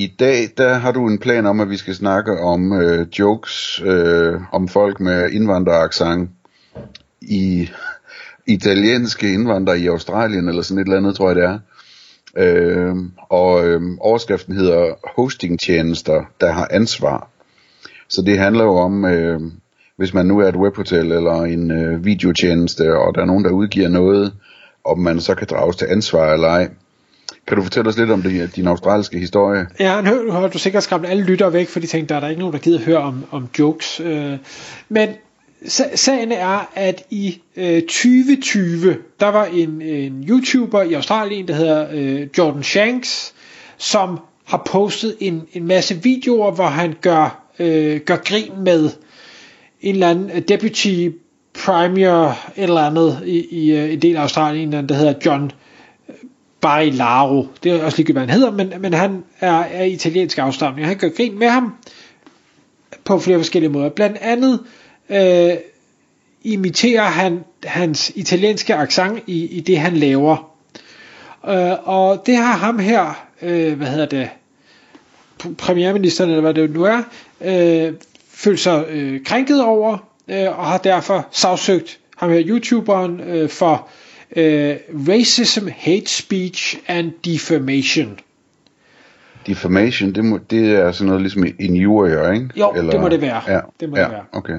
I dag der har du en plan om, at vi skal snakke om øh, jokes øh, om folk med indvandreraksang i italienske indvandrere i Australien, eller sådan et eller andet, tror jeg det er. Øh, og øh, overskriften hedder hostingtjenester, der har ansvar. Så det handler jo om, øh, hvis man nu er et webhotel eller en øh, videotjeneste, og der er nogen, der udgiver noget, om man så kan drages til ansvar eller ej. Kan du fortælle os lidt om det, din australske historie? Ja, nu har du sikkert skræmt alle lyttere væk, for de tænkte, der er der ikke nogen, der gider høre om, om jokes. Øh, men sagen er, at i øh, 2020, der var en, en YouTuber i Australien, der hedder øh, Jordan Shanks, som har postet en, en masse videoer, hvor han gør, øh, gør grin med en eller anden øh, deputy premier et eller andet i, i øh, en del af Australien, der hedder John Barilaro. Det er også ligegyldigt, hvad han hedder, men, men han er, er italiensk afstamning. Han gør grin med ham på flere forskellige måder. Blandt andet øh, imiterer han hans italienske accent i, i det, han laver. Øh, og det har ham her, øh, hvad hedder det, premierministeren, eller hvad det nu er, øh, følt sig øh, krænket over, øh, og har derfor sagsøgt ham her YouTuberen øh, for øh, racism, hate speech and defamation. Defamation, det, må, det er sådan noget ligesom injurier, ikke? Jo, Eller, det må det være. Ja, det må ja, det være. okay.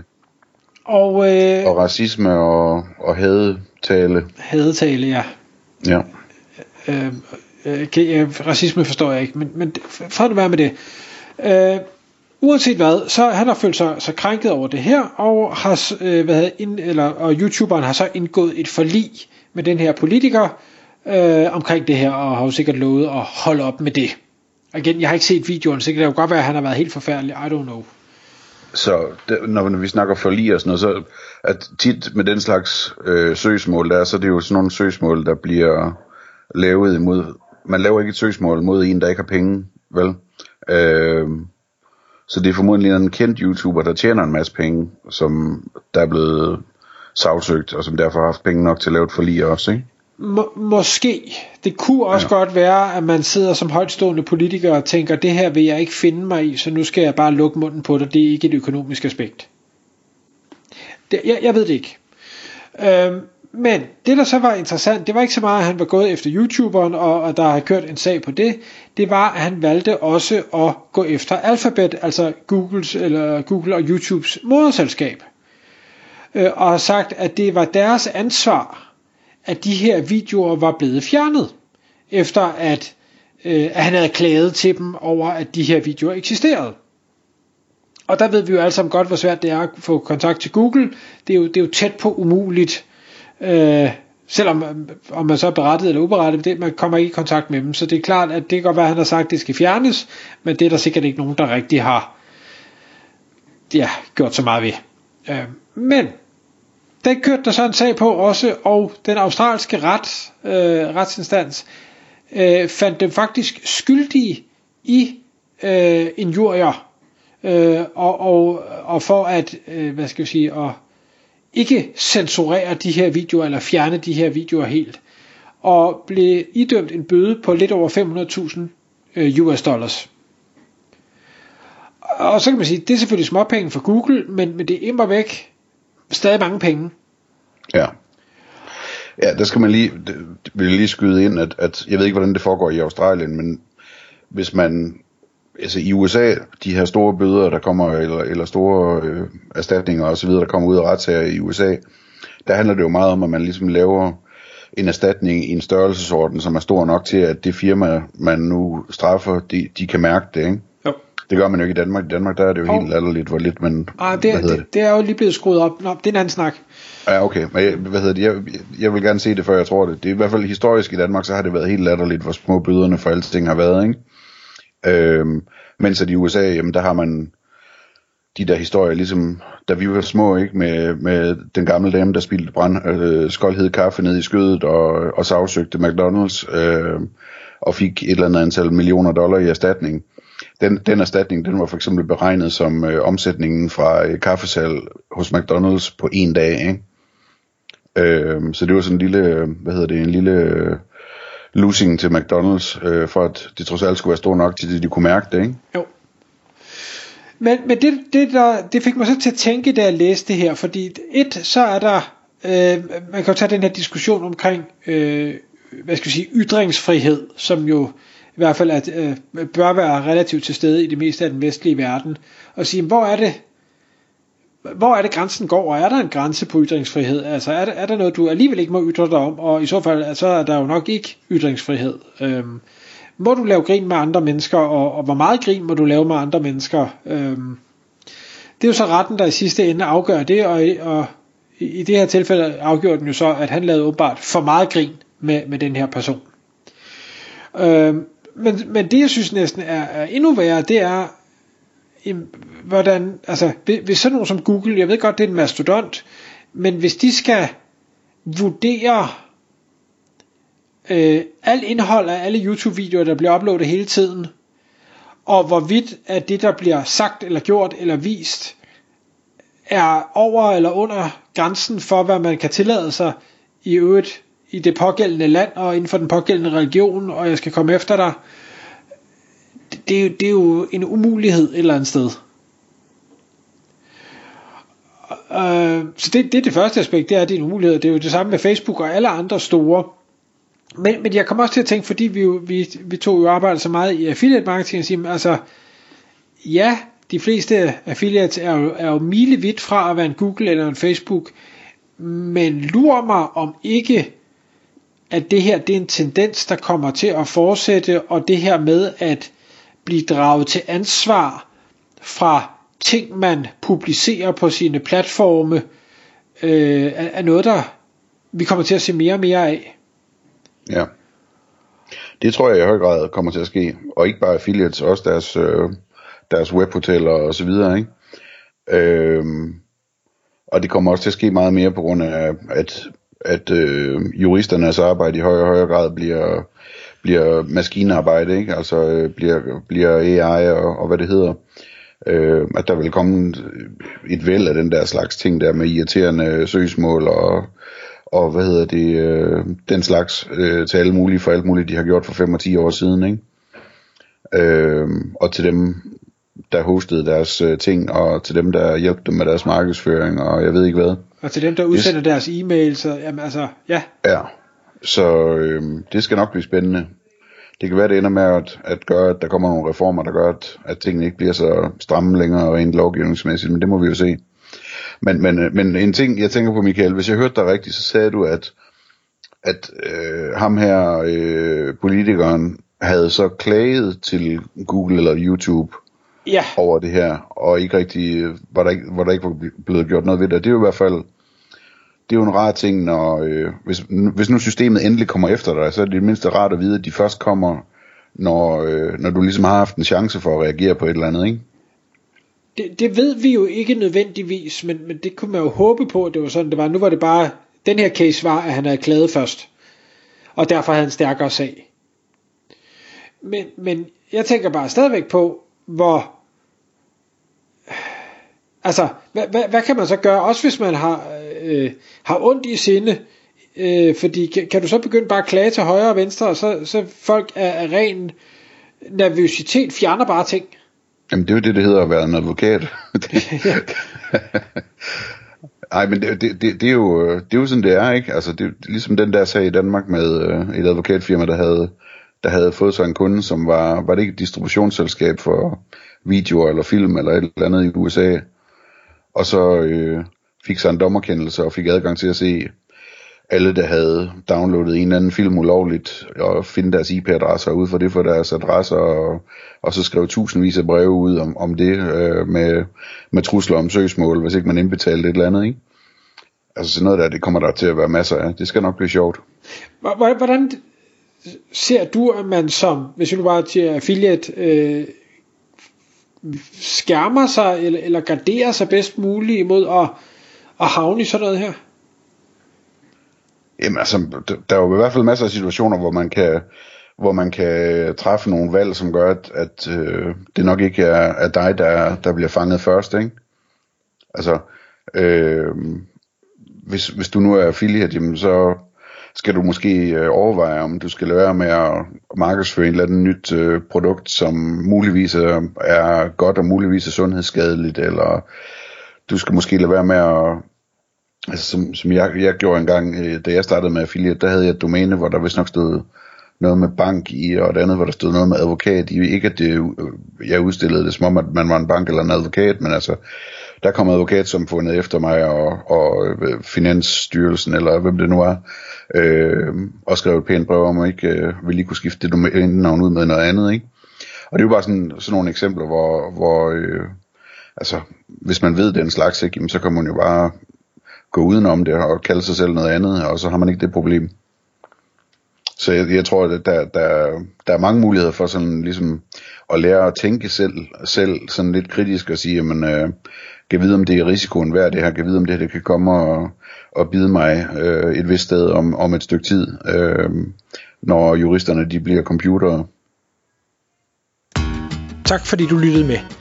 Og, øh, og racisme og, og hadetale. Hadetale, ja. Ja. Øh, okay, racisme forstår jeg ikke, men, men for at være med det. Øh, uanset hvad, så han har følt sig så krænket over det her, og har, øh, hvad hedder, ind, eller, og YouTuberen har så indgået et forlig med den her politiker øh, omkring det her, og har jo sikkert lovet at holde op med det. Og igen, jeg har ikke set videoen, så det kan jo godt være, at han har været helt forfærdelig, I don't know. Så det, når vi snakker forlig og sådan noget, så at tit med den slags øh, søgsmål der, så det er det jo sådan nogle søgsmål, der bliver lavet imod, man laver ikke et søgsmål mod en, der ikke har penge, vel? Øh, så det er formodentlig en kendt YouTuber, der tjener en masse penge, som der er blevet sagsøgt, og som derfor har haft penge nok til at lave et forlig også, ikke? Må, måske. Det kunne også ja. godt være, at man sidder som højtstående politiker og tænker, det her vil jeg ikke finde mig i, så nu skal jeg bare lukke munden på det. Det er ikke et økonomisk aspekt. Det, jeg, jeg ved det ikke. Øhm, men det der så var interessant, det var ikke så meget, at han var gået efter YouTuberen, og, og der har kørt en sag på det. Det var, at han valgte også at gå efter Alphabet, altså Googles, eller Google og YouTubes moderselskab. Øh, og har sagt, at det var deres ansvar, at de her videoer var blevet fjernet, efter at, øh, at han havde klaget til dem over, at de her videoer eksisterede. Og der ved vi jo alle sammen godt, hvor svært det er at få kontakt til Google. Det er jo, det er jo tæt på umuligt, øh, selvom øh, om man så er berettet eller uberettet, det, man kommer ikke i kontakt med dem. Så det er klart, at det kan godt være, at han har sagt, at det skal fjernes, men det er der sikkert ikke nogen, der rigtig har ja, gjort så meget ved. Øh, men den kørte der så en sag på også, og den australske ret, øh, retsinstans øh, fandt dem faktisk skyldige i øh, injurier, øh, og, og, og for at, øh, hvad skal vi sige, at ikke censurere de her videoer, eller fjerne de her videoer helt, og blev idømt en bøde på lidt over 500.000 øh, US dollars. Og så kan man sige, det er selvfølgelig småpenge for Google, men, men det er imod væk stadig mange penge. Ja. Ja, der skal man lige, vil lige skyde ind, at, at jeg ved ikke, hvordan det foregår i Australien, men hvis man, altså i USA, de her store bøder, der kommer, eller, eller store øh, erstatninger og så videre, der kommer ud af retssager i USA, der handler det jo meget om, at man ligesom laver en erstatning i en størrelsesorden, som er stor nok til, at det firma, man nu straffer, de, de kan mærke det, ikke? Det gør man jo ikke i Danmark. I Danmark der er det jo oh. helt latterligt, hvor lidt man... Ah, det, det, det? det er jo lige blevet skruet op. Nå, det er en anden snak. Ja, okay. Men jeg, hvad hedder det? Jeg, jeg vil gerne se det, før jeg tror det. Det er i hvert fald historisk i Danmark, så har det været helt latterligt, hvor små bøderne for alle ting har været, ikke? Øhm, mens at i USA, jamen der har man de der historier, ligesom da vi var små, ikke, med, med den gamle dame, der spildte brand, øh, skoldhed kaffe ned i skødet og, og sagsøgte McDonald's øh, og fik et eller andet antal millioner dollar i erstatning. Den, den erstatning, den var for eksempel beregnet som øh, omsætningen fra øh, kaffesal hos McDonald's på en dag, ikke? Øh, så det var sådan en lille, øh, hvad hedder det, en lille øh, losing til McDonald's, øh, for at det trods alt skulle være stor nok til, at de kunne mærke det, ikke? Jo. Men, men det, det, der, det fik mig så til at tænke, da jeg læste det her, fordi et, så er der, øh, man kan jo tage den her diskussion omkring, øh, hvad skal vi sige, ytringsfrihed, som jo i hvert fald at, øh, bør være relativt til stede i det meste af den vestlige verden, og sige, hvor er det, hvor er det grænsen går, og er der en grænse på ytringsfrihed? Altså er der, er der noget, du alligevel ikke må ytre dig om, og i så fald altså, er der jo nok ikke ytringsfrihed. Øhm, må du lave grin med andre mennesker, og, og hvor meget grin må du lave med andre mennesker? Øhm, det er jo så retten, der i sidste ende afgør det, og, og i, i det her tilfælde afgjorde den jo så, at han lavede åbenbart for meget grin med, med den her person. Øhm, men, men det jeg synes næsten er, er endnu værre, det er, hvordan, altså, hvis sådan nogen som Google, jeg ved godt, det er en mastodont, men hvis de skal vurdere øh, alt indhold af alle YouTube-videoer, der bliver uploadet hele tiden, og hvorvidt at det, der bliver sagt eller gjort eller vist, er over eller under grænsen for, hvad man kan tillade sig i øvrigt i det pågældende land og inden for den pågældende religion, og jeg skal komme efter dig, det, er jo, det er jo en umulighed et eller andet sted. Øh, så det, det er det første aspekt, det er, det er en umulighed. Det er jo det samme med Facebook og alle andre store. Men, men jeg kommer også til at tænke, fordi vi, jo, vi, vi tog jo arbejde så meget i affiliate marketing, sige, altså, ja, de fleste affiliates er jo, er jo milevidt fra at være en Google eller en Facebook, men lurer mig om ikke, at det her det er en tendens, der kommer til at fortsætte, og det her med, at blive draget til ansvar fra ting, man publicerer på sine platforme, øh, er, noget, der vi kommer til at se mere og mere af. Ja. Det tror jeg i høj grad kommer til at ske. Og ikke bare affiliates, også deres, øh, deres webhoteller og så videre. Ikke? Øh, og det kommer også til at ske meget mere på grund af, at, at øh, juristernes arbejde i højere og højere grad bliver bliver maskinarbejde, ikke? altså øh, bliver, bliver AI og, og hvad det hedder. Øh, at der vil komme et væld af den der slags ting der med irriterende søgsmål og, og hvad hedder det, øh, den slags øh, til alle mulige for alt muligt, de har gjort for 5 og 10 år siden. Ikke? Øh, og til dem, der hostede deres øh, ting, og til dem, der hjalp dem med deres markedsføring, og jeg ved ikke hvad. Og til dem, der udsender yes. deres e-mails, og, jamen altså, ja. Ja, så øh, det skal nok blive spændende. Det kan være, det ender med at, at gøre, at der kommer nogle reformer, der gør, at, at tingene ikke bliver så stramme længere og rent lovgivningsmæssigt, men det må vi jo se. Men, men, øh, men en ting, jeg tænker på, Michael, hvis jeg hørte dig rigtigt, så sagde du, at, at øh, ham her, øh, politikeren, havde så klaget til Google eller YouTube ja. over det her, og ikke rigtig, var der ikke, var der ikke var blevet gjort noget ved det. Det er jo i hvert fald det er jo en rar ting, når, øh, hvis, hvis nu systemet endelig kommer efter dig, så er det det mindste rart at vide, at de først kommer, når, øh, når du ligesom har haft en chance for at reagere på et eller andet, ikke? Det, det ved vi jo ikke nødvendigvis, men, men det kunne man jo håbe på, at det var sådan, det var. Nu var det bare, den her case var, at han havde klaget først, og derfor havde han stærkere sag. Men, men jeg tænker bare stadigvæk på, hvor altså, hvad, hvad, hvad kan man så gøre, også hvis man har, øh, har ondt i sinde, øh, fordi kan, kan du så begynde bare at klage til højre og venstre, og så, så folk er, er ren nervøsitet fjerner bare ting. Jamen det er jo det, det hedder at være en advokat. Ej, men det, det, det, det, er jo, det er jo sådan, det er, ikke? Altså, det er ligesom den der sag i Danmark med øh, et advokatfirma, der havde, der havde fået sig en kunde, som var, var det ikke et distributionsselskab for videoer eller film eller et eller andet i USA, og så øh, fik sig en dommerkendelse og fik adgang til at se alle, der havde downloadet en eller anden film ulovligt, og finde deres IP-adresser ud for det for deres adresser, og, og så skrev tusindvis af breve ud om, om det øh, med, med trusler om søgsmål, hvis ikke man indbetalte et eller andet, ikke? Altså sådan noget der, det kommer der til at være masser af. Det skal nok blive sjovt. Hvordan ser du, at man som, hvis du bare til affiliate, øh, skærmer sig eller, eller garderer sig bedst muligt imod at, at havne i sådan noget her? Jamen altså, der er jo i hvert fald masser af situationer, hvor man kan, hvor man kan træffe nogle valg, som gør, at, at øh, det nok ikke er, er dig, der, der bliver fanget først, ikke? Altså, øh, hvis, hvis du nu er affiliate, jamen så skal du måske øh, overveje, om du skal lade være med at markedsføre en eller anden nyt øh, produkt, som muligvis er godt og muligvis er sundhedsskadeligt, eller du skal måske lade være med at, altså som, som jeg, jeg gjorde engang, øh, da jeg startede med affiliate, der havde jeg et domæne, hvor der vist nok stod noget med bank i, og det andet, hvor der stod noget med advokat i. Ikke at det, øh, jeg udstillede det som om, at man var en bank eller en advokat, men altså, der kom advokat som fundet efter mig, og, og øh, Finansstyrelsen, eller hvem det nu er, øh, og skrev et pænt brev om, at ikke øh, ville lige kunne skifte det domænenavn ud med noget andet, ikke? Og det er jo bare sådan, sådan nogle eksempler, hvor, hvor øh, altså, hvis man ved den slags, ikke, så kan man jo bare gå udenom det og kalde sig selv noget andet, og så har man ikke det problem. Så jeg, jeg tror, at der, der, der er mange muligheder for sådan ligesom at lære at tænke selv, selv sådan lidt kritisk og sige, jamen, øh, kan vide, om det er risikoen værd det her, kan vide, om det her det kan komme og, og bide mig øh, et vist sted om, om et stykke tid, øh, når juristerne de bliver computere. Tak fordi du lyttede med.